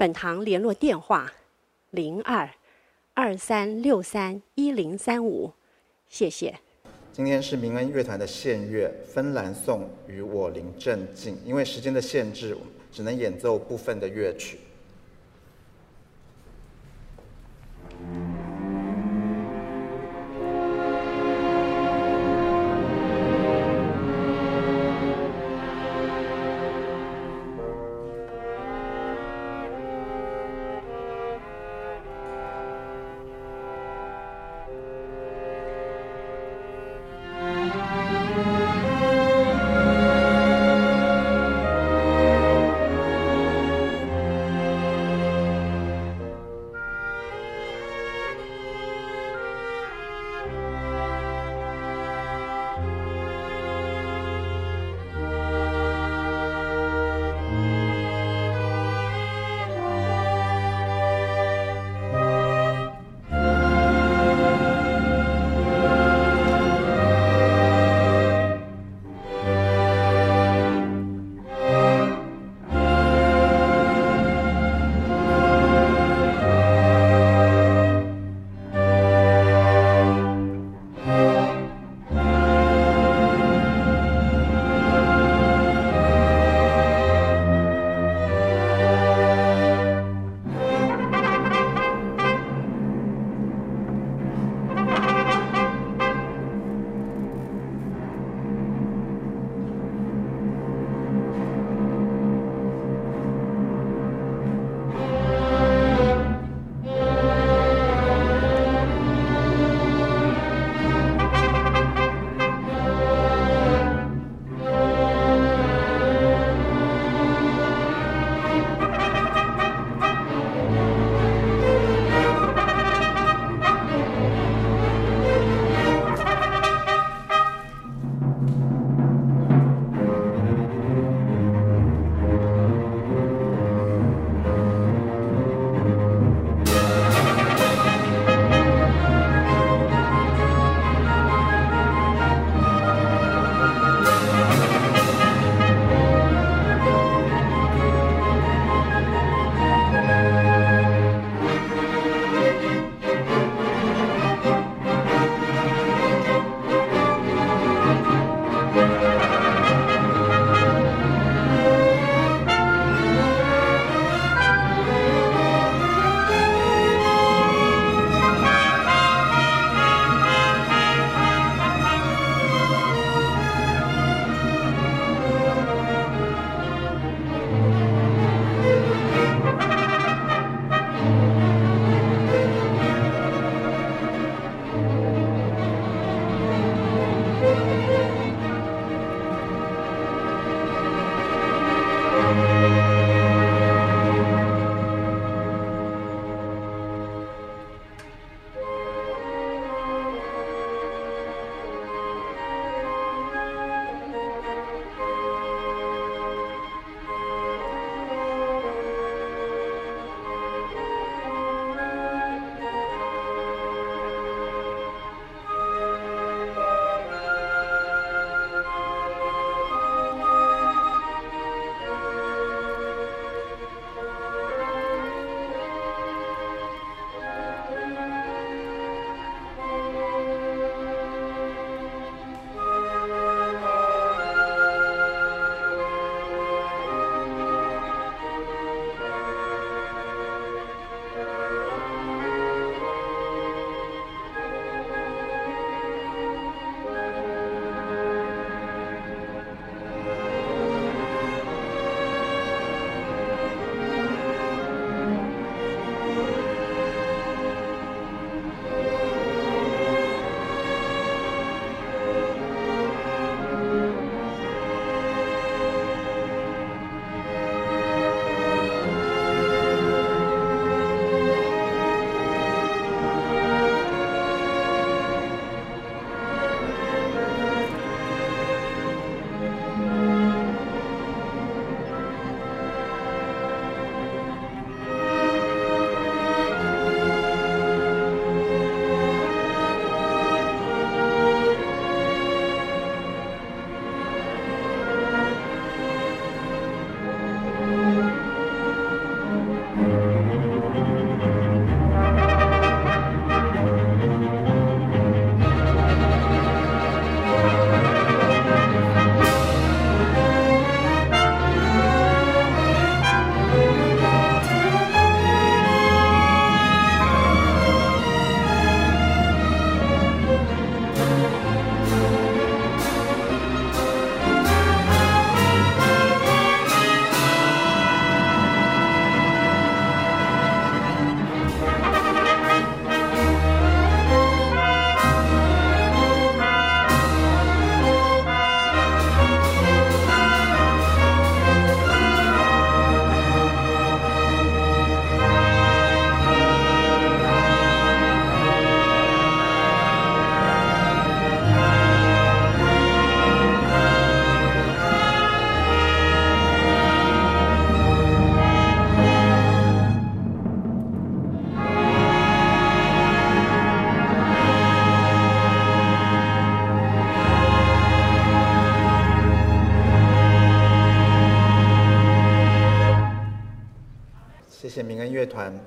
本堂联络电话：零二二三六三一零三五，谢谢。今天是民恩乐团的献乐《芬兰颂与我灵镇静》，因为时间的限制，只能演奏部分的乐曲。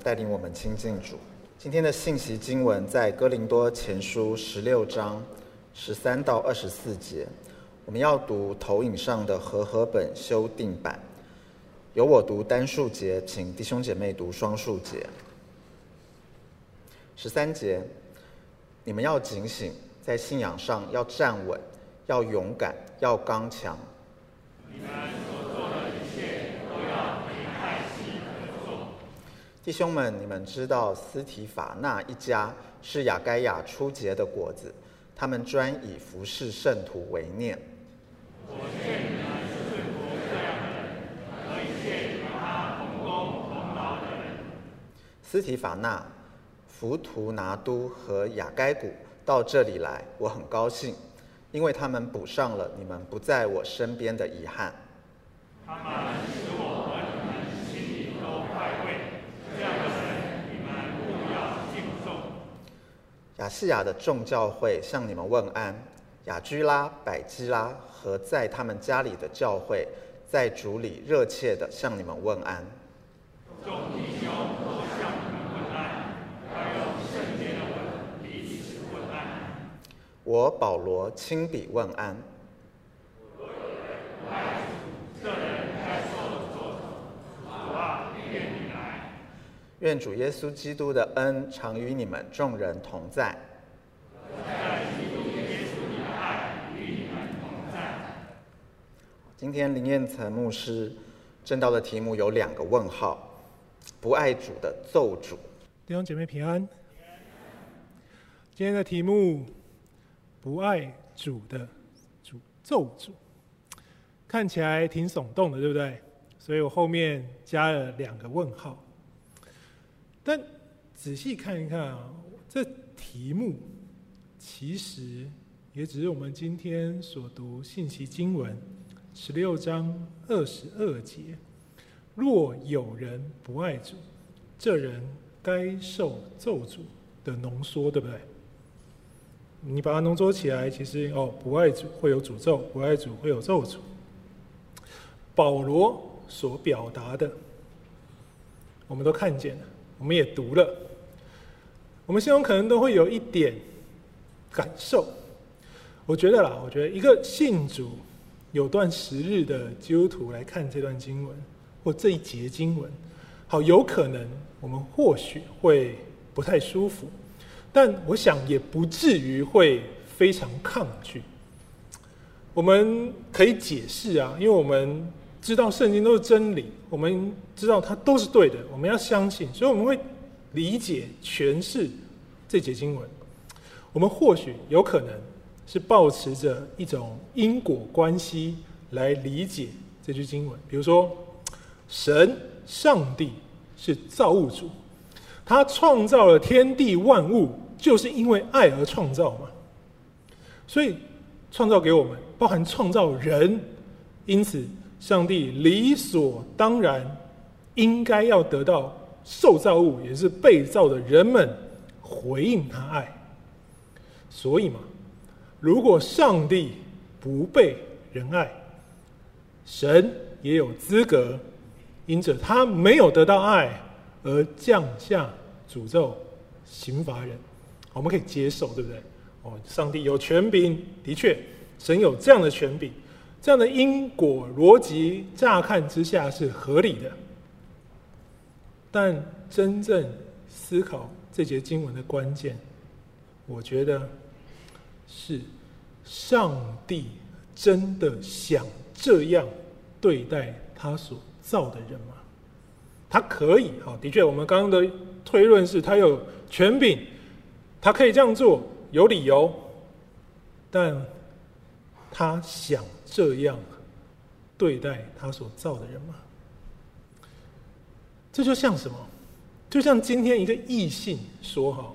带领我们亲近主。今天的信息经文在哥林多前书十六章十三到二十四节。我们要读投影上的和合本修订版，由我读单数节，请弟兄姐妹读双数节。十三节，你们要警醒，在信仰上要站稳，要勇敢，要刚强。弟兄们，你们知道斯提法纳一家是亚该亚初结的果子，他们专以服侍圣徒为念。我劝你们顺服这样的人，和一切与他同工同劳的人。斯提法纳、弗图拿都和亚该古到这里来，我很高兴，因为他们补上了你们不在我身边的遗憾。他们使我和你们心里都快慰。亚细亚的众教会向你们问安，雅居拉、百基拉和在他们家里的教会，在主里热切地向你们问安。众弟兄都向你们问安，还有圣洁的们彼此问安。我保罗亲笔问安。愿主耶稣基督的恩常与你们众人同在。今天林彦岑牧师证道的题目有两个问号：不爱主的咒主。弟兄姐妹平安。今天的题目：不爱主的主咒主，看起来挺耸动的，对不对？所以我后面加了两个问号。但仔细看一看啊，这题目其实也只是我们今天所读信息经文十六章二十二节。若有人不爱主，这人该受咒诅的浓缩，对不对？你把它浓缩起来，其实哦，不爱主会有诅咒，不爱主会有咒诅。保罗所表达的，我们都看见了。我们也读了，我们心中可能都会有一点感受。我觉得啦，我觉得一个信主有段时日的基督徒来看这段经文或这一节经文，好，有可能我们或许会不太舒服，但我想也不至于会非常抗拒。我们可以解释啊，因为我们。知道圣经都是真理，我们知道它都是对的，我们要相信，所以我们会理解诠释这节经文。我们或许有可能是抱持着一种因果关系来理解这句经文，比如说，神上帝是造物主，他创造了天地万物，就是因为爱而创造嘛，所以创造给我们，包含创造人，因此。上帝理所当然应该要得到受造物，也是被造的人们回应他爱。所以嘛，如果上帝不被人爱，神也有资格因着他没有得到爱而降下诅咒刑罚人。我们可以接受，对不对？哦，上帝有权柄，的确，神有这样的权柄。这样的因果逻辑，乍看之下是合理的，但真正思考这节经文的关键，我觉得是上帝真的想这样对待他所造的人吗？他可以，好，的确，我们刚刚的推论是他有权柄，他可以这样做，有理由，但他想。这样对待他所造的人吗？这就像什么？就像今天一个异性说：“哈，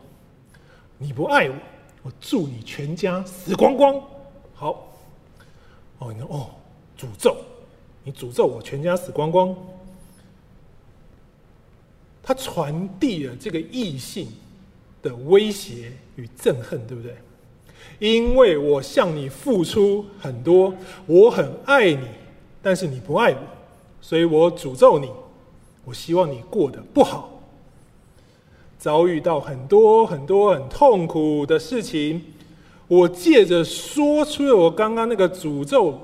你不爱我，我祝你全家死光光。”好，哦，你说哦，诅咒，你诅咒我全家死光光。他传递了这个异性的威胁与憎恨，对不对？因为我向你付出很多，我很爱你，但是你不爱我，所以我诅咒你。我希望你过得不好，遭遇到很多很多很痛苦的事情，我借着说出了我刚刚那个诅咒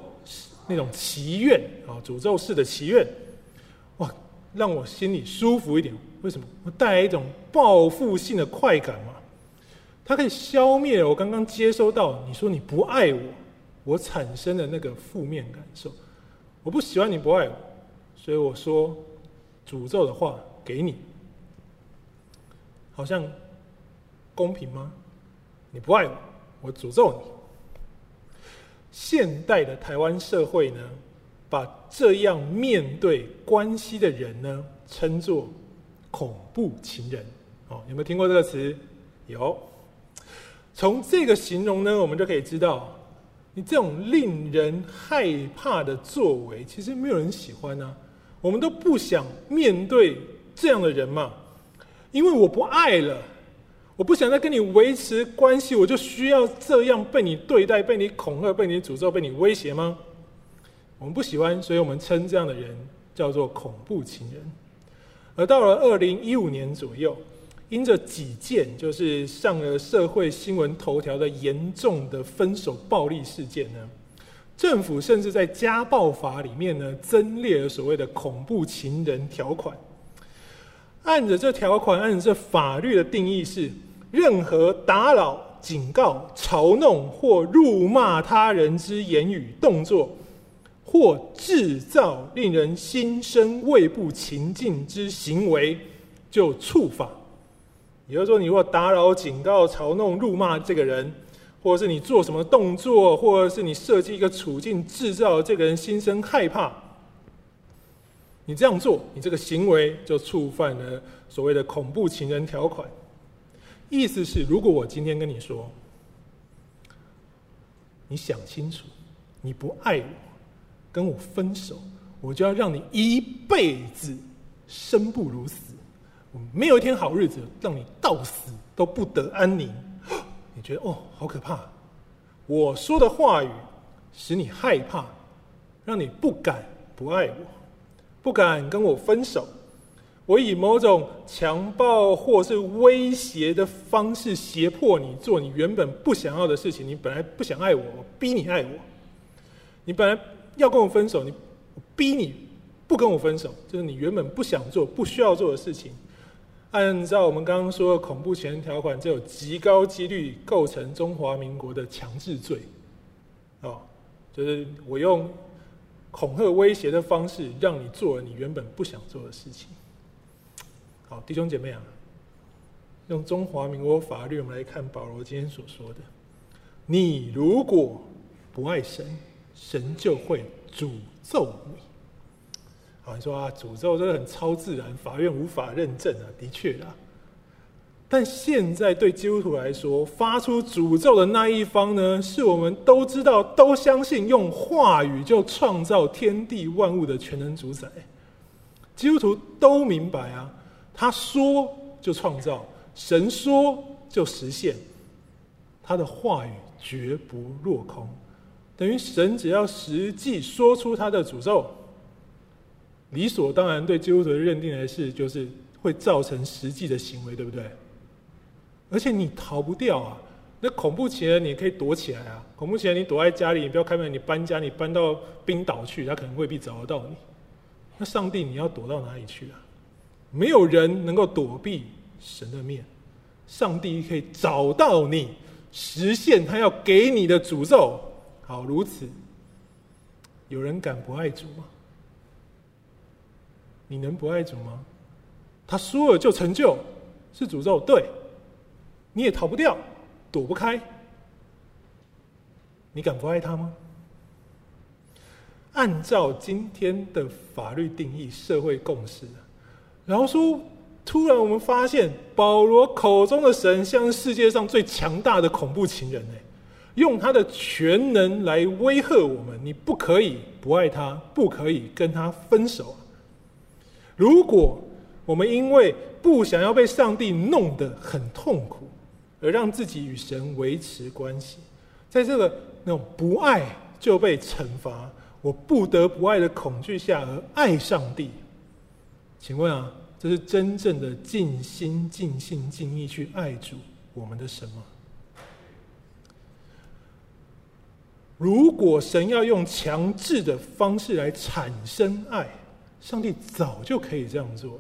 那种祈愿啊，诅咒式的祈愿，哇，让我心里舒服一点。为什么？我带来一种报复性的快感嘛。它可以消灭我刚刚接收到你说你不爱我，我产生的那个负面感受。我不喜欢你不爱我，所以我说诅咒的话给你，好像公平吗？你不爱我，我诅咒你。现代的台湾社会呢，把这样面对关系的人呢，称作恐怖情人。哦，有没有听过这个词？有。从这个形容呢，我们就可以知道，你这种令人害怕的作为，其实没有人喜欢啊。我们都不想面对这样的人嘛，因为我不爱了，我不想再跟你维持关系，我就需要这样被你对待、被你恐吓、被你诅咒、被你威胁吗？我们不喜欢，所以我们称这样的人叫做恐怖情人。而到了二零一五年左右。因着几件就是上了社会新闻头条的严重的分手暴力事件呢，政府甚至在家暴法里面呢增列了所谓的恐怖情人条款。按着这条款，按着这法律的定义是：任何打扰、警告、嘲弄或辱骂他人之言语、动作，或制造令人心生畏怖情境之行为，就触法。也就是说，你如果打扰、警告、嘲弄、辱骂这个人，或者是你做什么动作，或者是你设计一个处境，制造这个人心生害怕，你这样做，你这个行为就触犯了所谓的恐怖情人条款。意思是，如果我今天跟你说，你想清楚，你不爱我，跟我分手，我就要让你一辈子生不如死。没有一天好日子，让你到死都不得安宁。你觉得哦，好可怕！我说的话语使你害怕，让你不敢不爱我，不敢跟我分手。我以某种强暴或是威胁的方式胁迫你做你原本不想要的事情。你本来不想爱我，我逼你爱我。你本来要跟我分手，你逼你不跟我分手，就是你原本不想做、不需要做的事情。按照我们刚刚说的恐怖情人条款，就有极高几率构成中华民国的强制罪，哦，就是我用恐吓威胁的方式让你做了你原本不想做的事情。好，弟兄姐妹啊，用中华民国法律，我们来看保罗今天所说的：你如果不爱神，神就会诅咒你。好，你说啊，诅咒这个很超自然，法院无法认证啊，的确啊。但现在对基督徒来说，发出诅咒的那一方呢，是我们都知道、都相信用话语就创造天地万物的全能主宰。基督徒都明白啊，他说就创造，神说就实现，他的话语绝不落空。等于神只要实际说出他的诅咒。理所当然，对基督徒的认定的是，就是会造成实际的行为，对不对？而且你逃不掉啊！那恐怖情人你可以躲起来啊！恐怖情人你躲在家里，你不要开门，你搬家，你搬到冰岛去，他可能未必找得到你。那上帝你要躲到哪里去啊？没有人能够躲避神的面，上帝可以找到你，实现他要给你的诅咒。好，如此，有人敢不爱主吗？你能不爱主吗？他输了就成就，是诅咒，对，你也逃不掉，躲不开。你敢不爱他吗？按照今天的法律定义、社会共识，然后说，突然我们发现，保罗口中的神像是世界上最强大的恐怖情人，哎，用他的全能来威吓我们。你不可以不爱他，不可以跟他分手。如果我们因为不想要被上帝弄得很痛苦，而让自己与神维持关系，在这个那种不爱就被惩罚，我不得不爱的恐惧下而爱上帝，请问啊，这是真正的尽心、尽性、尽意去爱主我们的神吗？如果神要用强制的方式来产生爱，上帝早就可以这样做了。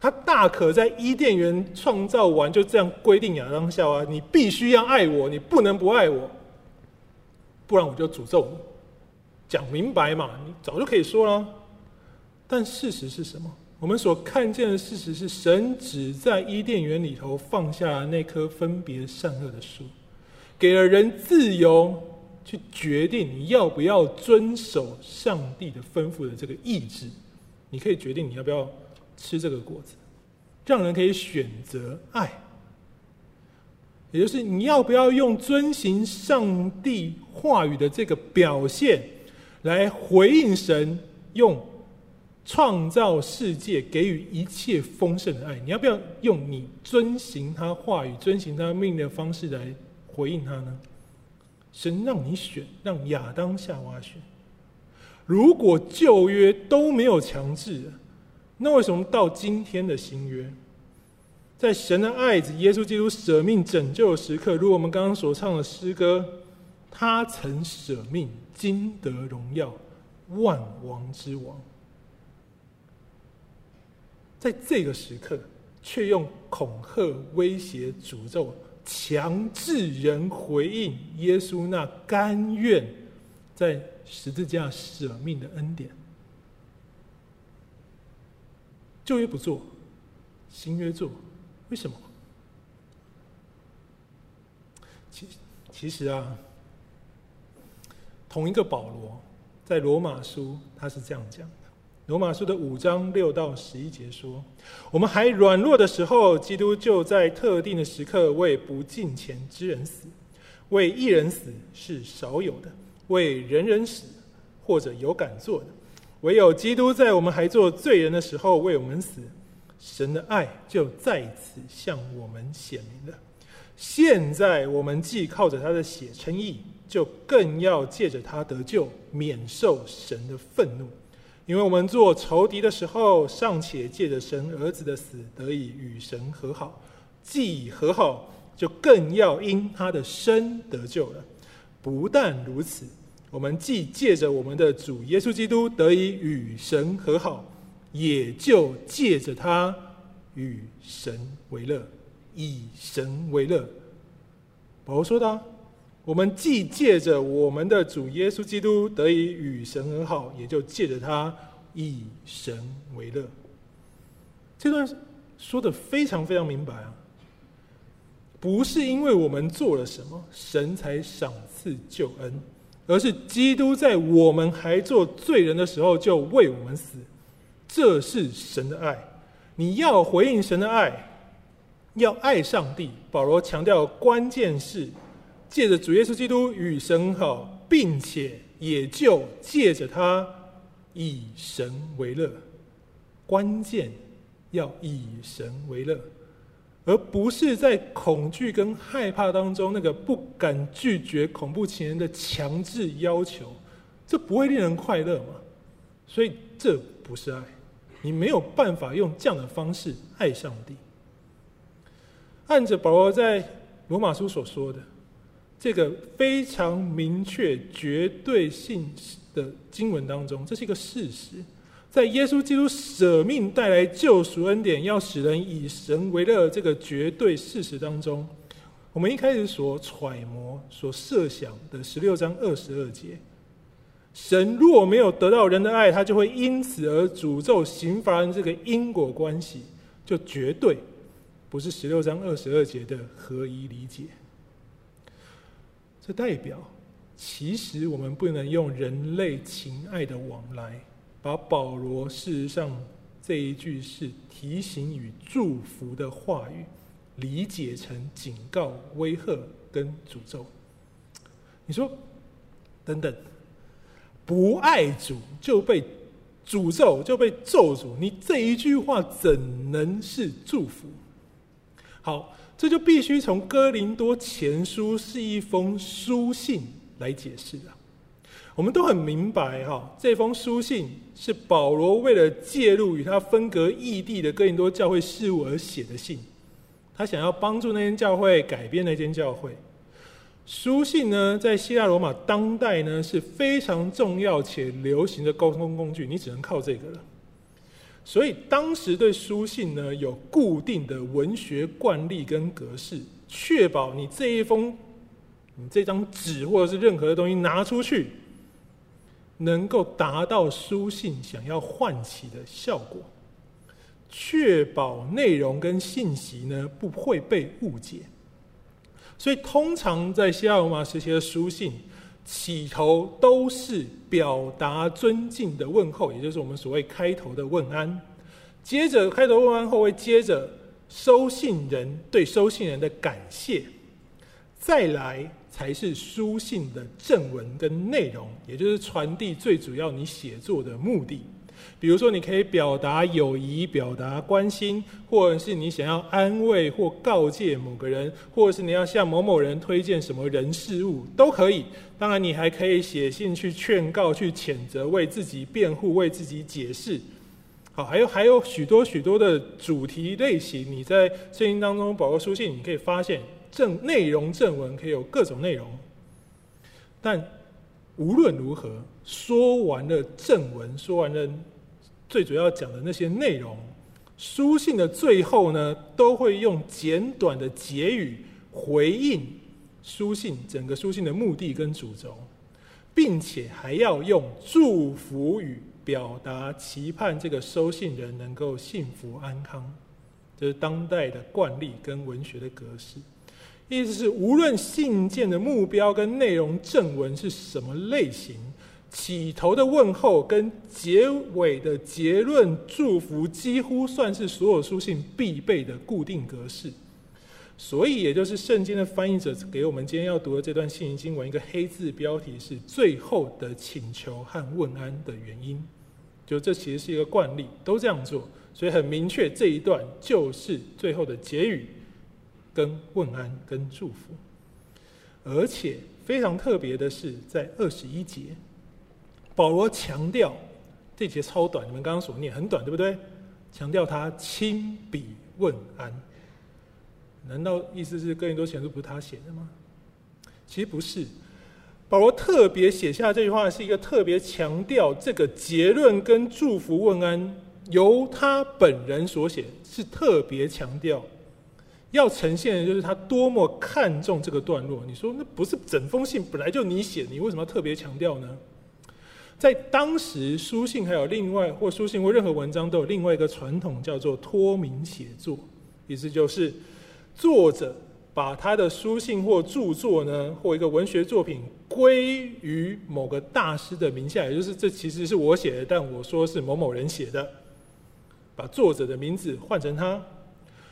他大可在伊甸园创造完就这样规定亚当夏娃：你必须要爱我，你不能不爱我，不然我就诅咒你。讲明白嘛，你早就可以说了。但事实是什么？我们所看见的事实是，神只在伊甸园里头放下那棵分别善恶的树，给了人自由。去决定你要不要遵守上帝的吩咐的这个意志，你可以决定你要不要吃这个果子，让人可以选择爱，也就是你要不要用遵行上帝话语的这个表现来回应神用创造世界给予一切丰盛的爱？你要不要用你遵行他话语、遵行他命令的方式来回应他呢？神让你选，让亚当夏娃选。如果旧约都没有强制，那为什么到今天的新约，在神的爱子耶稣基督舍命拯救的时刻，如我们刚刚所唱的诗歌，他曾舍命，今得荣耀，万王之王，在这个时刻，却用恐吓、威胁、诅咒。强制人回应耶稣那甘愿在十字架舍命的恩典，旧约不做，新约做，为什么？其其实啊，同一个保罗在罗马书他是这样讲的。罗马书的五章六到十一节说：“我们还软弱的时候，基督就在特定的时刻为不敬虔之人死。为一人死是少有的，为人人死或者有敢做的，唯有基督在我们还做罪人的时候为我们死。神的爱就在此向我们显明了。现在我们既靠着他的血称义，就更要借着他得救，免受神的愤怒。”因为我们做仇敌的时候，尚且借着神儿子的死得以与神和好；既已和好，就更要因他的生得救了。不但如此，我们既借着我们的主耶稣基督得以与神和好，也就借着他与神为乐，以神为乐。保罗说的。我们既借着我们的主耶稣基督得以与神和好，也就借着他以神为乐。这段说的非常非常明白啊，不是因为我们做了什么，神才赏赐救恩，而是基督在我们还做罪人的时候就为我们死，这是神的爱。你要回应神的爱，要爱上帝。保罗强调关键是。借着主耶稣基督与神好，并且也就借着他以神为乐。关键要以神为乐，而不是在恐惧跟害怕当中那个不敢拒绝恐怖情人的强制要求，这不会令人快乐吗？所以这不是爱，你没有办法用这样的方式爱上帝。按着保罗在罗马书所说的。这个非常明确、绝对性的经文当中，这是一个事实。在耶稣基督舍命带来救赎恩典，要使人以神为乐这个绝对事实当中，我们一开始所揣摩、所设想的十六章二十二节，神若没有得到人的爱，他就会因此而诅咒刑罚人。这个因果关系，就绝对不是十六章二十二节的合一理解。这代表，其实我们不能用人类情爱的往来，把保罗事实上这一句是提醒与祝福的话语，理解成警告、威吓跟诅咒。你说，等等，不爱主就被诅咒，就被咒诅，你这一句话怎能是祝福？好。这就必须从哥林多前书是一封书信来解释了。我们都很明白哈，这封书信是保罗为了介入与他分隔异地的哥林多教会事务而写的信，他想要帮助那间教会改变那间教会。书信呢，在希腊罗马当代呢是非常重要且流行的沟通工具，你只能靠这个了。所以当时对书信呢有固定的文学惯例跟格式，确保你这一封、你这张纸或者是任何的东西拿出去，能够达到书信想要唤起的效果，确保内容跟信息呢不会被误解。所以通常在希腊罗马时期的书信，起头都是表达尊敬的问候，也就是我们所谓开头的问安。接着开头问安后，会接着收信人对收信人的感谢，再来才是书信的正文跟内容，也就是传递最主要你写作的目的。比如说，你可以表达友谊、表达关心，或者是你想要安慰或告诫某个人，或者是你要向某某人推荐什么人事物，都可以。当然，你还可以写信去劝告、去谴责、为自己辩护、为自己解释。好，还有还有许多许多的主题类型，你在圣经当中，保罗书信，你可以发现正内容正文可以有各种内容，但无论如何，说完了正文，说完了。最主要讲的那些内容，书信的最后呢，都会用简短的结语回应书信整个书信的目的跟主轴，并且还要用祝福语表达期盼这个收信人能够幸福安康，这是当代的惯例跟文学的格式。意思是，无论信件的目标跟内容正文是什么类型。起头的问候跟结尾的结论祝福，几乎算是所有书信必备的固定格式。所以，也就是圣经的翻译者给我们今天要读的这段信息经文一个黑字标题是“最后的请求和问安”的原因。就这其实是一个惯例，都这样做，所以很明确这一段就是最后的结语，跟问安跟祝福。而且非常特别的是，在二十一节。保罗强调，这节超短，你们刚刚所念很短，对不对？强调他亲笔问安，难道意思是哥林多前书不是他写的吗？其实不是，保罗特别写下这句话，是一个特别强调这个结论跟祝福问安由他本人所写，是特别强调要呈现的就是他多么看重这个段落。你说那不是整封信本来就你写，你为什么要特别强调呢？在当时，书信还有另外或书信或任何文章都有另外一个传统，叫做托名写作，意思就是作者把他的书信或著作呢，或一个文学作品归于某个大师的名下，也就是这其实是我写的，但我说是某某人写的，把作者的名字换成他。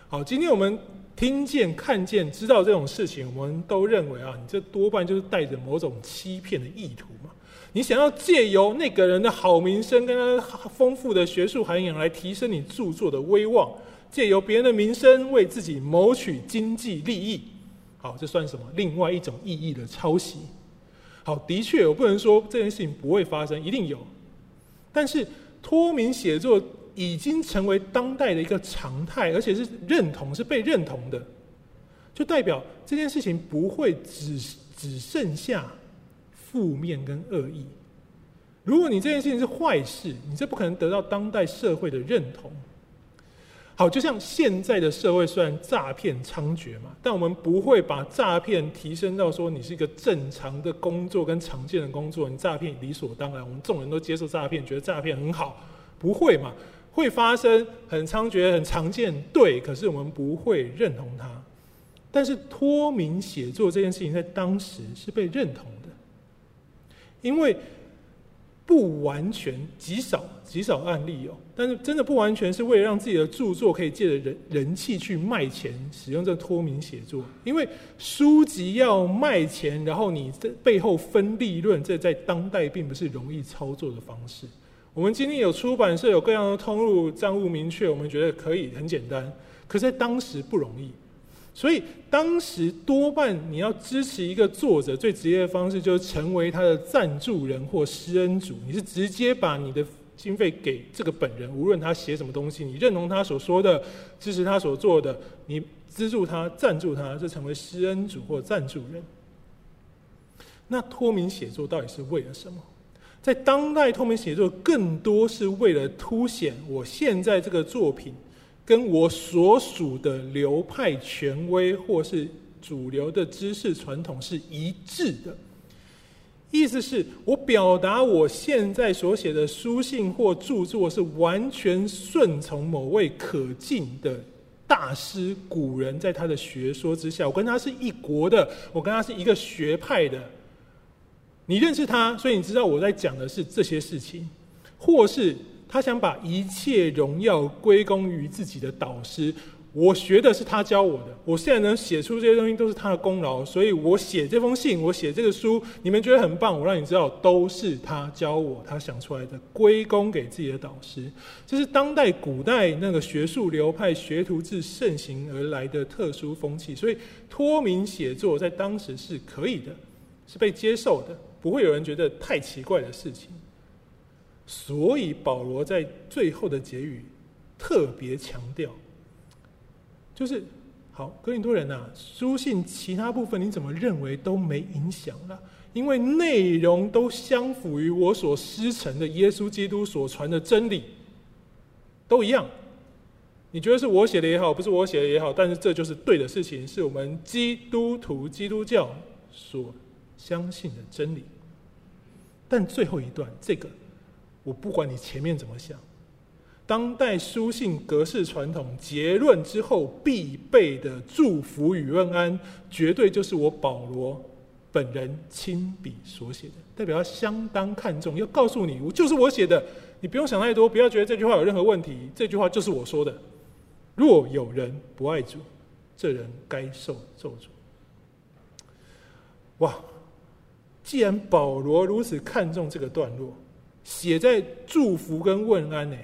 好，今天我们听见、看见、知道这种事情，我们都认为啊，你这多半就是带着某种欺骗的意图嘛。你想要借由那个人的好名声跟他丰富的学术涵养来提升你著作的威望，借由别人的名声为自己谋取经济利益，好，这算什么？另外一种意义的抄袭。好，的确，我不能说这件事情不会发生，一定有。但是脱名写作已经成为当代的一个常态，而且是认同，是被认同的，就代表这件事情不会只只剩下。负面跟恶意，如果你这件事情是坏事，你这不可能得到当代社会的认同。好，就像现在的社会虽然诈骗猖獗嘛，但我们不会把诈骗提升到说你是一个正常的工作跟常见的工作，你诈骗理所当然，我们众人都接受诈骗，觉得诈骗很好，不会嘛？会发生很猖獗、很常见，对，可是我们不会认同它。但是脱名写作这件事情在当时是被认同的。因为不完全极少极少案例有，但是真的不完全是为了让自己的著作可以借着人人气去卖钱，使用这脱名写作。因为书籍要卖钱，然后你在背后分利润，这在当代并不是容易操作的方式。我们今天有出版社，有各样的通路，账务明确，我们觉得可以很简单。可是在当时不容易，所以当时多半你要支持一个作者，最直接的方式就是成为他的赞助人或施恩主。你是直接把你的经费给这个本人，无论他写什么东西，你认同他所说的，支持他所做的，你资助他、赞助他，就成为施恩主或赞助人。那托名写作到底是为了什么？在当代，透明写作更多是为了凸显我现在这个作品跟我所属的流派权威或是主流的知识传统是一致的。意思是我表达我现在所写的书信或著作是完全顺从某位可敬的大师古人在他的学说之下，我跟他是一国的，我跟他是一个学派的。你认识他，所以你知道我在讲的是这些事情，或是他想把一切荣耀归功于自己的导师。我学的是他教我的，我现在能写出这些东西都是他的功劳，所以我写这封信，我写这个书，你们觉得很棒，我让你知道都是他教我，他想出来的，归功给自己的导师。这是当代古代那个学术流派学徒制盛行而来的特殊风气，所以托名写作在当时是可以的，是被接受的。不会有人觉得太奇怪的事情，所以保罗在最后的结语特别强调，就是好，哥林多人啊，书信其他部分你怎么认为都没影响了，因为内容都相符于我所师承的耶稣基督所传的真理，都一样。你觉得是我写的也好，不是我写的也好，但是这就是对的事情，是我们基督徒基督教所相信的真理。但最后一段，这个我不管你前面怎么想，当代书信格式传统结论之后必备的祝福与问安，绝对就是我保罗本人亲笔所写的，代表他相当看重，要告诉你，我就是我写的，你不用想太多，不要觉得这句话有任何问题，这句话就是我说的。若有人不爱主，这人该受咒诅。哇！既然保罗如此看重这个段落，写在祝福跟问安呢，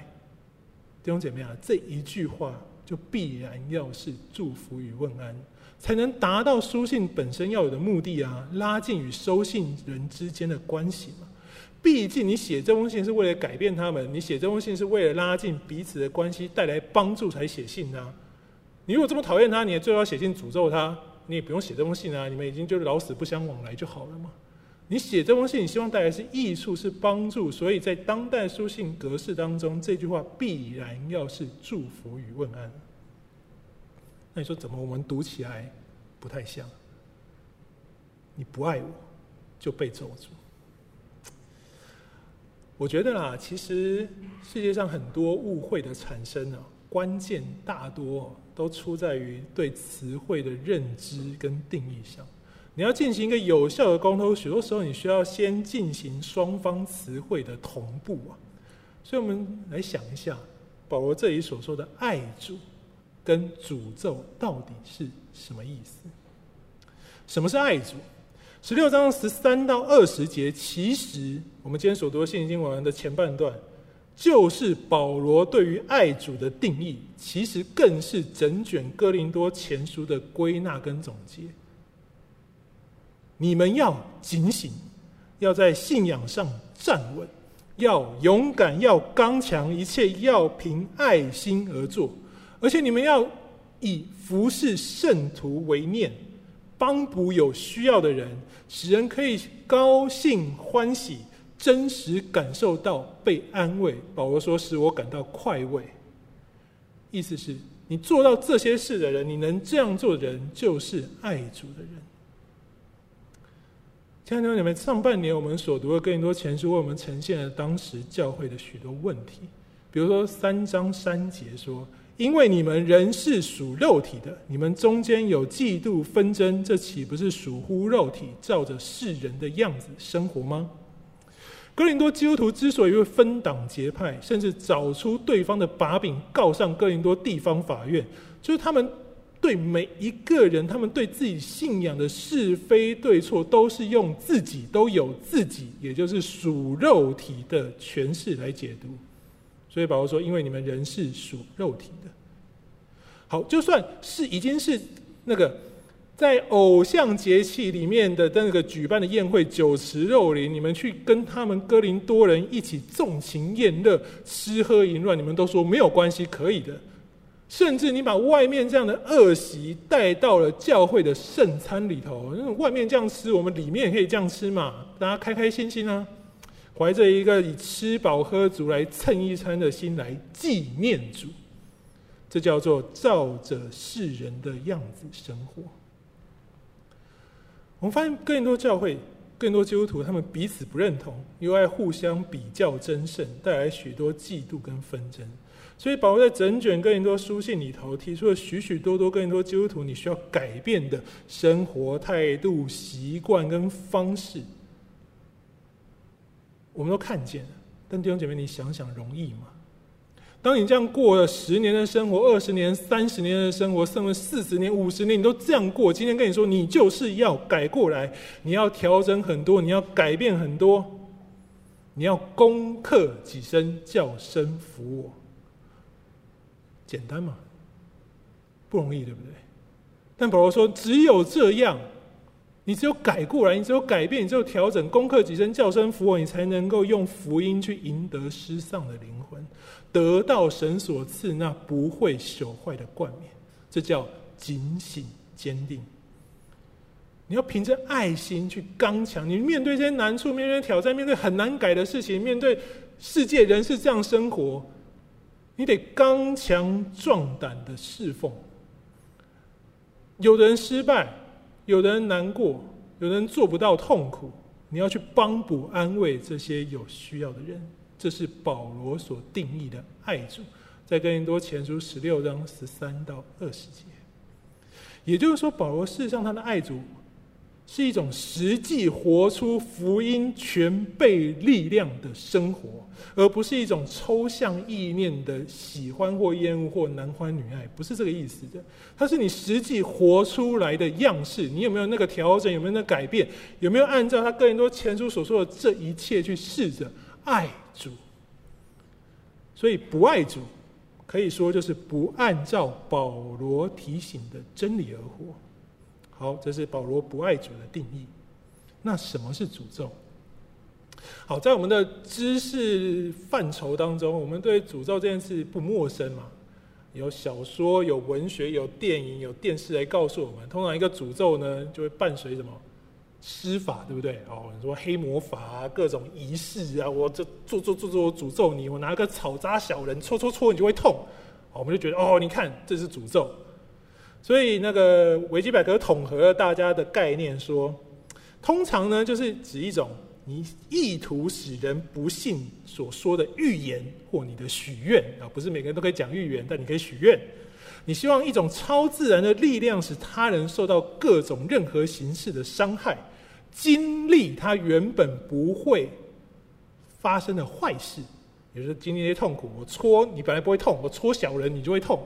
弟兄姐妹啊，这一句话就必然要是祝福与问安，才能达到书信本身要有的目的啊，拉近与收信人之间的关系嘛。毕竟你写这封信是为了改变他们，你写这封信是为了拉近彼此的关系，带来帮助才写信啊。你如果这么讨厌他，你也最好写信诅咒他，你也不用写这封信啊，你们已经就老死不相往来就好了嘛。你写这封信，你希望带来是益处，是帮助，所以在当代书信格式当中，这句话必然要是祝福与问安。那你说怎么我们读起来不太像？你不爱我，就被咒诅。我觉得啦，其实世界上很多误会的产生呢，关键大多都出在于对词汇的认知跟定义上。你要进行一个有效的沟通，许多时候你需要先进行双方词汇的同步啊。所以，我们来想一下，保罗这里所说的“爱主”跟“诅咒”到底是什么意思？什么是爱主？十六章十三到二十节，其实我们今天所读的信经文的前半段，就是保罗对于爱主的定义，其实更是整卷哥林多前书的归纳跟总结。你们要警醒，要在信仰上站稳，要勇敢，要刚强，一切要凭爱心而做。而且你们要以服侍圣徒为念，帮补有需要的人，使人可以高兴欢喜，真实感受到被安慰。保罗说：“使我感到快慰。”意思是你做到这些事的人，你能这样做的人，就是爱主的人。亲爱的你们，上半年我们所读的哥林多前书为我们呈现了当时教会的许多问题，比如说三章三节说：“因为你们人是属肉体的，你们中间有嫉妒纷争，这岂不是属乎肉体，照着世人的样子生活吗？”哥林多基督徒之所以会分党结派，甚至找出对方的把柄告上哥林多地方法院，就是他们。对每一个人，他们对自己信仰的是非对错，都是用自己都有自己，也就是属肉体的诠释来解读。所以保罗说：“因为你们人是属肉体的。”好，就算是已经是那个在偶像节气里面的那个举办的宴会，酒池肉林，你们去跟他们哥林多人一起纵情宴乐、吃喝淫乱，你们都说没有关系，可以的。甚至你把外面这样的恶习带到了教会的圣餐里头，那外面这样吃，我们里面也可以这样吃嘛？大家开开心心啊，怀着一个以吃饱喝足来蹭一餐的心来纪念主，这叫做照着世人的样子生活。我们发现更多教会、更多基督徒，他们彼此不认同，又爱互相比较争胜，带来许多嫉妒跟纷争。所以保罗在整卷哥林多书信里头提出了许许多多哥林多基督徒你需要改变的生活态度、习惯跟方式，我们都看见了。但弟兄姐妹，你想想容易吗？当你这样过了十年的生活、二十年、三十年的生活，甚至四十年、五十年，你都这样过。今天跟你说，你就是要改过来，你要调整很多，你要改变很多，你要攻克己身，叫身服我。简单吗？不容易，对不对？但保罗说，只有这样，你只有改过来，你只有改变，你只有调整，攻克己身，叫声服我，你才能够用福音去赢得失丧的灵魂，得到神所赐那不会朽坏的冠冕。这叫警醒坚定。你要凭着爱心去刚强，你面对这些难处，面对挑战，面对很难改的事情，面对世界人是这样生活。你得刚强壮胆的侍奉。有的人失败，有的人难过，有的人做不到痛苦，你要去帮补安慰这些有需要的人。这是保罗所定义的爱主，在哥林多前书十六章十三到二十节。也就是说，保罗事实上他的爱主。是一种实际活出福音全备力量的生活，而不是一种抽象意念的喜欢或厌恶或男欢女爱，不是这个意思的。它是你实际活出来的样式。你有没有那个调整？有没有那改变？有没有按照他哥林多前书所说的这一切去试着爱主？所以不爱主，可以说就是不按照保罗提醒的真理而活。好，这是保罗不爱主的定义。那什么是诅咒？好，在我们的知识范畴当中，我们对诅咒这件事不陌生嘛。有小说、有文学、有电影、有电视来告诉我们，通常一个诅咒呢，就会伴随什么施法，对不对？哦，你说黑魔法啊，各种仪式啊，我这做做做做，我诅咒你，我拿个草扎小人戳戳戳，你就会痛。好，我们就觉得哦，你看这是诅咒。所以那个维基百科统合了大家的概念说，通常呢就是指一种你意图使人不信所说的预言或你的许愿啊，不是每个人都可以讲预言，但你可以许愿。你希望一种超自然的力量使他人受到各种任何形式的伤害，经历他原本不会发生的坏事，也就是经历一些痛苦。我戳你本来不会痛，我戳小人你就会痛。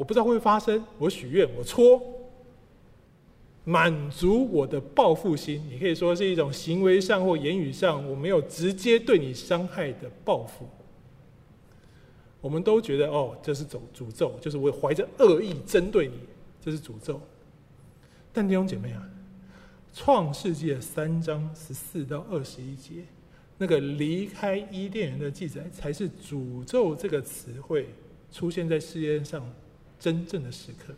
我不知道会不会发生，我许愿，我戳，满足我的报复心。你可以说是一种行为上或言语上，我没有直接对你伤害的报复。我们都觉得哦，这是诅诅咒，就是我怀着恶意针对你，这是诅咒。但弟兄姐妹啊，创世纪三章十四到二十一节，那个离开伊甸园的记载，才是诅咒这个词汇出现在世界上。真正的时刻，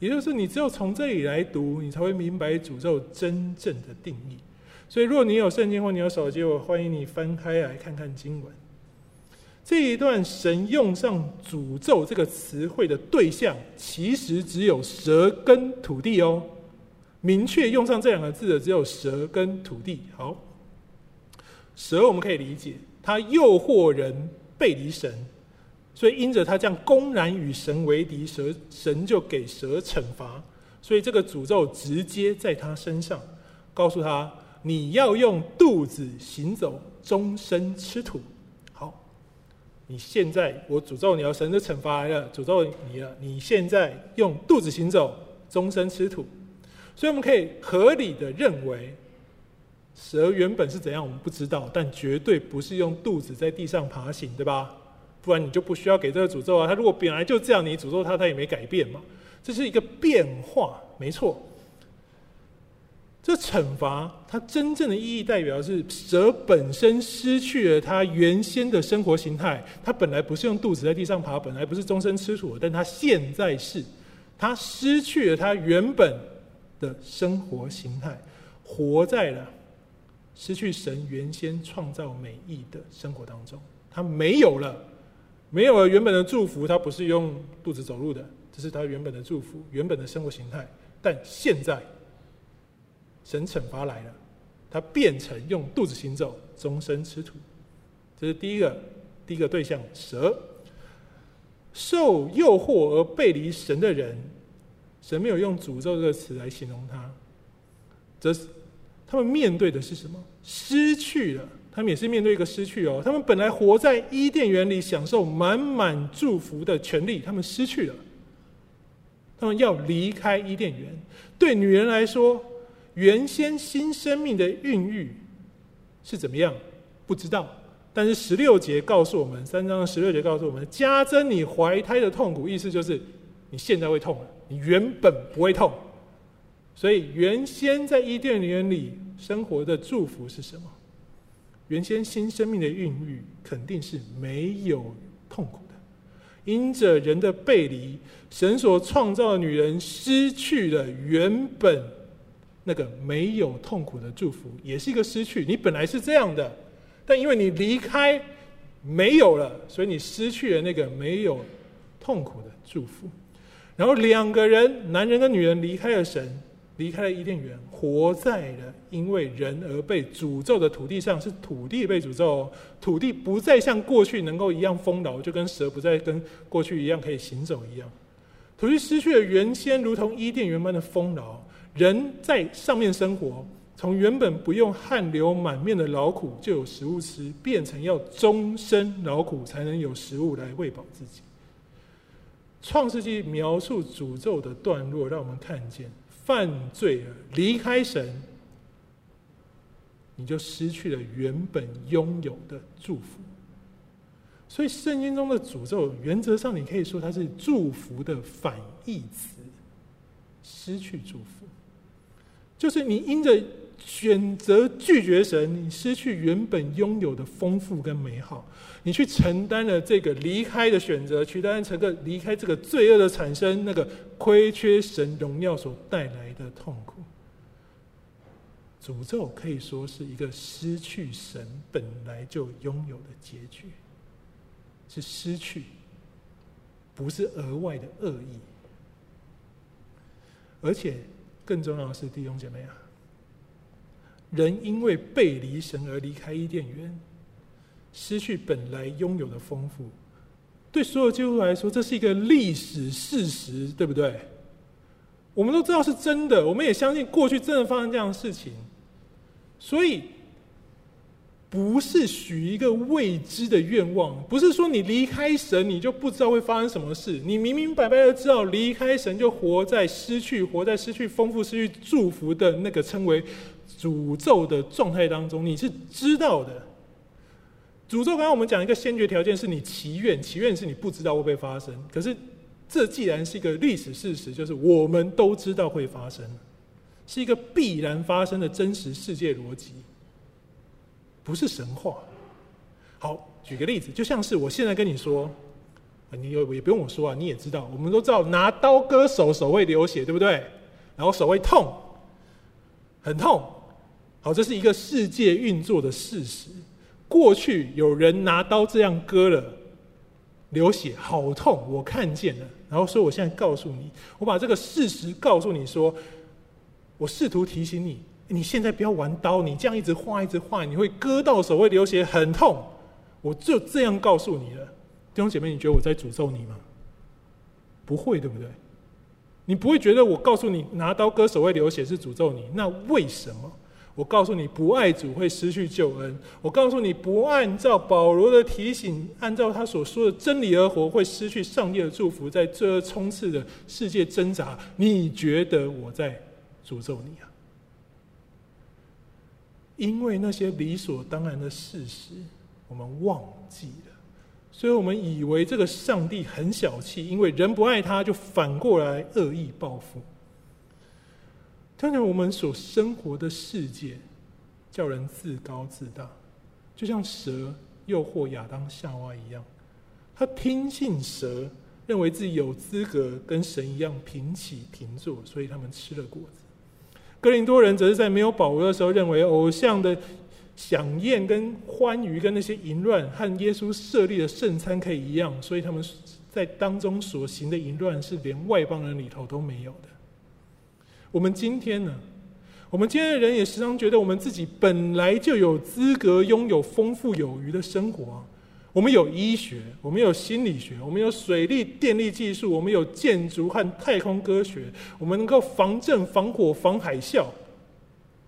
也就是你只有从这里来读，你才会明白诅咒真正的定义。所以，如果你有圣经或你有手机，我欢迎你翻开来看看经文。这一段神用上“诅咒”这个词汇的对象，其实只有蛇跟土地哦。明确用上这两个字的只有蛇跟土地。好，蛇我们可以理解，它诱惑人背离神。所以，因着他这样公然与神为敌，蛇神就给蛇惩罚。所以，这个诅咒直接在他身上，告诉他：你要用肚子行走，终身吃土。好，你现在我诅咒你要神的惩罚来了，诅咒你了。你现在用肚子行走，终身吃土。所以，我们可以合理的认为，蛇原本是怎样，我们不知道，但绝对不是用肚子在地上爬行，对吧？不然你就不需要给这个诅咒啊。他如果本来就这样，你诅咒他，他也没改变嘛。这是一个变化，没错。这惩罚它真正的意义，代表是蛇本身失去了它原先的生活形态。它本来不是用肚子在地上爬，本来不是终身吃土，但它现在是，它失去了它原本的生活形态，活在了失去神原先创造美意的生活当中。它没有了，没有了原本的祝福。他不是用肚子走路的，这是他原本的祝福，原本的生活形态。但现在。神惩罚来了，他变成用肚子行走，终身吃土。这是第一个，第一个对象蛇。受诱惑而背离神的人，神没有用诅咒这个词来形容他，则是他们面对的是什么？失去了，他们也是面对一个失去哦。他们本来活在伊甸园里，享受满满祝福的权利，他们失去了。他们要离开伊甸园。对女人来说，原先新生命的孕育是怎么样？不知道。但是十六节告诉我们，三章的十六节告诉我们，加增你怀胎的痛苦，意思就是你现在会痛了，你原本不会痛。所以原先在伊甸园里生活的祝福是什么？原先新生命的孕育肯定是没有痛苦的。因着人的背离，神所创造的女人失去了原本。那个没有痛苦的祝福，也是一个失去。你本来是这样的，但因为你离开，没有了，所以你失去了那个没有痛苦的祝福。然后两个人，男人跟女人离开了神，离开了伊甸园，活在了因为人而被诅咒的土地上，是土地被诅咒，土地不再像过去能够一样丰饶，就跟蛇不再跟过去一样可以行走一样，土地失去了原先如同伊甸园般的丰饶。人在上面生活，从原本不用汗流满面的劳苦就有食物吃，变成要终身劳苦才能有食物来喂饱自己。创世纪描述诅咒的段落，让我们看见犯罪了，离开神，你就失去了原本拥有的祝福。所以圣经中的诅咒，原则上你可以说它是祝福的反义词，失去祝福。就是你因着选择拒绝神，你失去原本拥有的丰富跟美好，你去承担了这个离开的选择，去担成个离开这个罪恶的产生，那个亏缺神荣耀所带来的痛苦。诅咒可以说是一个失去神本来就拥有的结局，是失去，不是额外的恶意，而且。更重要的是，弟兄姐妹啊，人因为背离神而离开伊甸园，失去本来拥有的丰富。对所有基督徒来说，这是一个历史事实，对不对？我们都知道是真的，我们也相信过去真的发生这样的事情，所以。不是许一个未知的愿望，不是说你离开神你就不知道会发生什么事。你明明白白的知道离开神就活在失去、活在失去丰富、失去祝福的那个称为诅咒的状态当中，你是知道的。诅咒刚刚我们讲一个先决条件是你祈愿，祈愿是你不知道会不会发生。可是这既然是一个历史事实，就是我们都知道会发生，是一个必然发生的真实世界逻辑。不是神话。好，举个例子，就像是我现在跟你说，你有也不用我说啊，你也知道，我们都知道拿刀割手，手会流血，对不对？然后手会痛，很痛。好，这是一个世界运作的事实。过去有人拿刀这样割了，流血，好痛，我看见了。然后说，我现在告诉你，我把这个事实告诉你说，我试图提醒你。你现在不要玩刀，你这样一直画一直画，你会割到手，会流血，很痛。我就这样告诉你了，弟兄姐妹，你觉得我在诅咒你吗？不会，对不对？你不会觉得我告诉你拿刀割手会流血是诅咒你？那为什么？我告诉你不爱主会失去救恩，我告诉你不按照保罗的提醒，按照他所说的真理而活，会失去上帝的祝福，在罪恶充斥的世界挣扎。你觉得我在诅咒你啊？因为那些理所当然的事实，我们忘记了，所以我们以为这个上帝很小气，因为人不爱他，就反过来恶意报复。当然，我们所生活的世界叫人自高自大，就像蛇诱惑亚当夏娃一样，他听信蛇，认为自己有资格跟神一样平起平坐，所以他们吃了果子。哥林多人则是在没有保罗的时候，认为偶像的。享宴跟欢愉跟那些淫乱和耶稣设立的圣餐可以一样，所以他们在当中所行的淫乱是连外邦人里头都没有的。我们今天呢？我们今天的人也时常觉得我们自己本来就有资格拥有丰富有余的生活。我们有医学，我们有心理学，我们有水利电力技术，我们有建筑和太空科学，我们能够防震、防火、防海啸。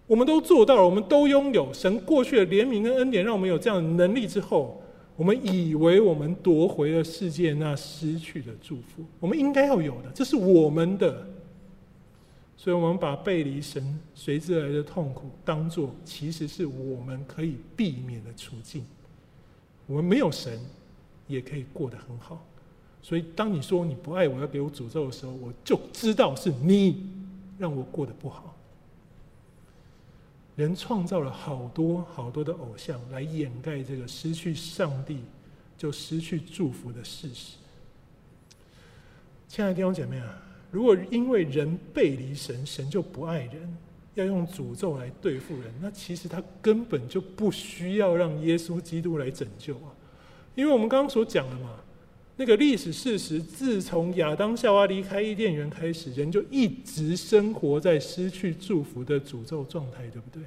我们都做到了，我们都拥有神过去的怜悯跟恩典，让我们有这样的能力之后，我们以为我们夺回了世界那失去的祝福，我们应该要有的，这是我们的。所以，我们把背离神随之而来的痛苦，当作其实是我们可以避免的处境。我们没有神，也可以过得很好。所以，当你说你不爱我，要给我诅咒的时候，我就知道是你让我过得不好。人创造了好多好多的偶像来掩盖这个失去上帝就失去祝福的事实。亲爱的弟兄姐妹啊，如果因为人背离神，神就不爱人，要用诅咒来对付人，那其实他根本就不需要让耶稣基督来拯救啊！因为我们刚刚所讲的嘛，那个历史事实，自从亚当夏娃离开伊甸园开始，人就一直生活在失去祝福的诅咒状态，对不对？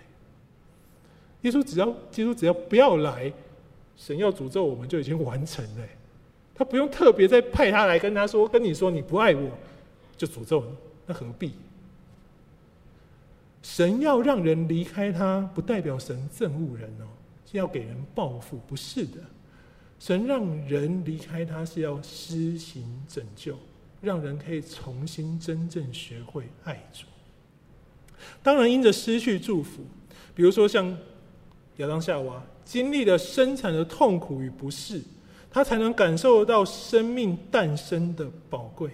耶稣只要，基督只要不要来，神要诅咒我们就已经完成了。他不用特别再派他来跟他说，跟你说你不爱我，就诅咒你，那何必？神要让人离开他，不代表神憎恶人哦，是要给人报复，不是的。神让人离开他是要施行拯救，让人可以重新真正学会爱主。当然，因着失去祝福，比如说像。亚当夏娃经历了生产的痛苦与不适，他才能感受到生命诞生的宝贵。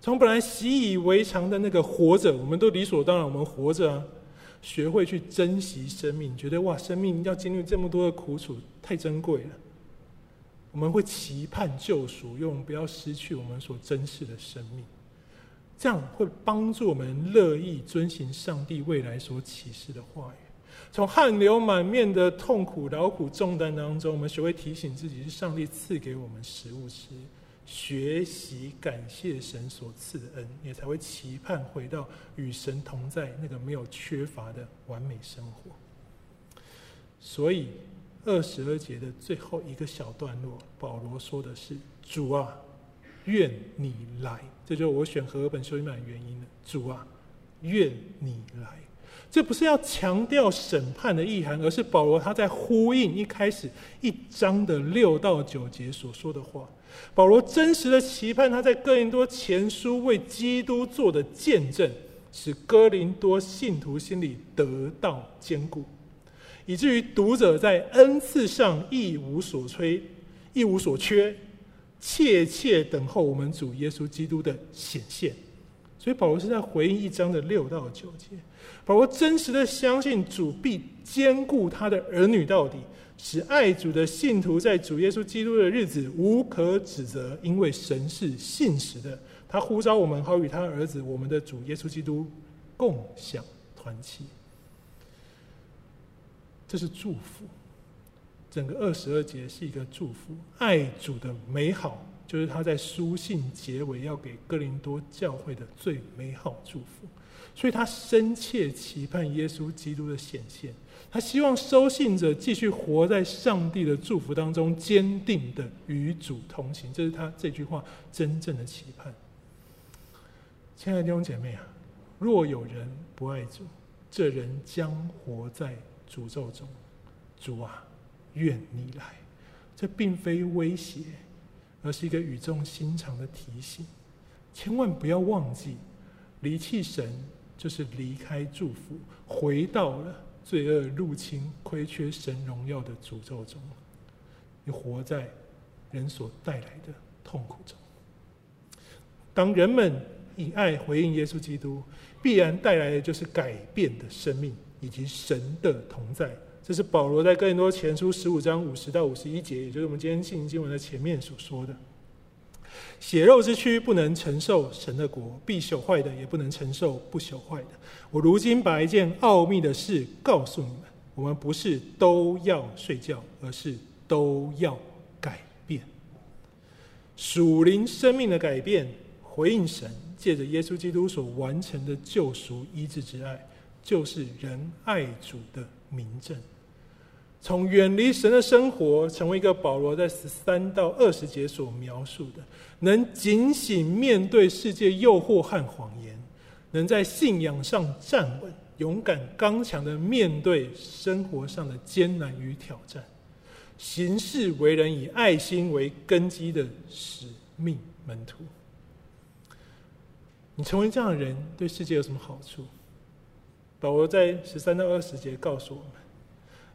从本来习以为常的那个活着，我们都理所当然，我们活着啊，学会去珍惜生命，觉得哇，生命要经历这么多的苦楚，太珍贵了。我们会期盼救赎，因为我们不要失去我们所珍视的生命。这样会帮助我们乐意遵行上帝未来所启示的话语。从汗流满面的痛苦、劳苦、重担当中，我们学会提醒自己是上帝赐给我们食物吃，学习感谢神所赐的恩，也才会期盼回到与神同在那个没有缺乏的完美生活。所以二十二节的最后一个小段落，保罗说的是：“主啊，愿你来。”这就是我选和合本修一版的原因了。主啊，愿你来。这不是要强调审判的意涵，而是保罗他在呼应一开始一章的六到九节所说的话。保罗真实的期盼他在哥林多前书为基督做的见证，使哥林多信徒心里得到坚固，以至于读者在恩赐上一无所缺，一无所缺，切切等候我们主耶稣基督的显现。所以保罗是在回应一章的六到九节。保罗真实的相信主必坚固他的儿女到底，使爱主的信徒在主耶稣基督的日子无可指责，因为神是信实的。他呼召我们，好与他儿子我们的主耶稣基督共享团契。这是祝福，整个二十二节是一个祝福，爱主的美好，就是他在书信结尾要给哥林多教会的最美好祝福。所以他深切期盼耶稣基督的显现，他希望收信者继续活在上帝的祝福当中，坚定的与主同行。这是他这句话真正的期盼。亲爱的弟兄姐妹啊，若有人不爱主，这人将活在诅咒中。主啊，愿你来。这并非威胁，而是一个语重心长的提醒。千万不要忘记，离弃神。就是离开祝福，回到了罪恶入侵、亏缺神荣耀的诅咒中。你活在人所带来的痛苦中。当人们以爱回应耶稣基督，必然带来的就是改变的生命以及神的同在。这是保罗在哥林多前书十五章五十到五十一节，也就是我们今天信经文的前面所说的。血肉之躯不能承受神的国，必朽坏的也不能承受不朽坏的。我如今把一件奥秘的事告诉你们：我们不是都要睡觉，而是都要改变。属灵生命的改变，回应神借着耶稣基督所完成的救赎医治之爱，就是仁爱主的明证。从远离神的生活，成为一个保罗在十三到二十节所描述的，能警醒面对世界诱惑和谎言，能在信仰上站稳，勇敢刚强的面对生活上的艰难与挑战，行事为人以爱心为根基的使命门徒。你成为这样的人，对世界有什么好处？保罗在十三到二十节告诉我们。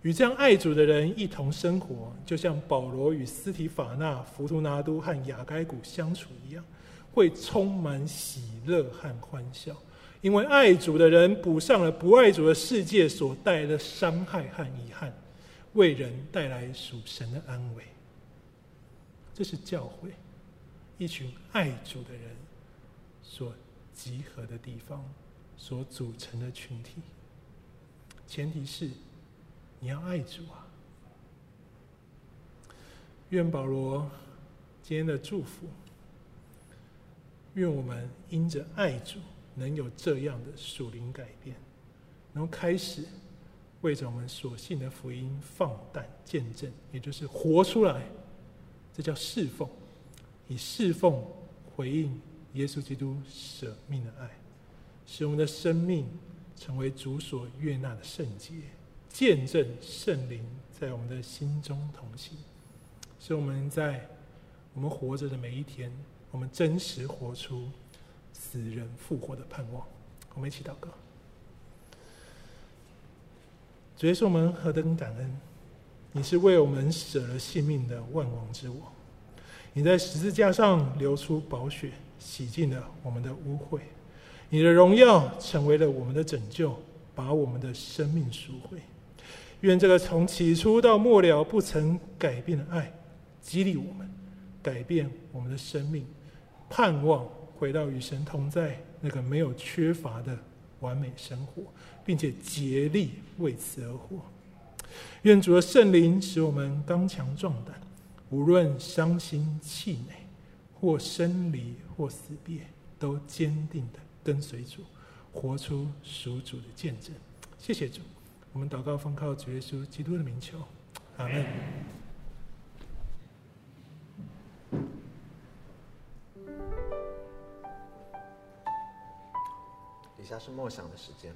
与这样爱主的人一同生活，就像保罗与斯提法纳、弗图拿都和雅该古相处一样，会充满喜乐和欢笑，因为爱主的人补上了不爱主的世界所带来的伤害和遗憾，为人带来属神的安慰。这是教会，一群爱主的人所集合的地方，所组成的群体。前提是。你要爱主啊！愿保罗今天的祝福，愿我们因着爱主，能有这样的属灵改变，能开始为着我们所信的福音放胆见证，也就是活出来。这叫侍奉，以侍奉回应耶稣基督舍命的爱，使我们的生命成为主所悦纳的圣洁。见证圣灵在我们的心中同行，使我们在我们活着的每一天，我们真实活出死人复活的盼望。我们一起祷告。主耶稣，我们何等感恩！你是为我们舍了性命的万王之王，你在十字架上流出宝血，洗净了我们的污秽，你的荣耀成为了我们的拯救，把我们的生命赎回。愿这个从起初到末了不曾改变的爱，激励我们，改变我们的生命，盼望回到与神同在那个没有缺乏的完美生活，并且竭力为此而活。愿主的圣灵使我们刚强壮胆，无论伤心气馁，或生离或死别，都坚定地跟随主，活出属主的见证。谢谢主。我们祷告，奉靠主耶稣基督的名求，阿门。以下是默想的时间。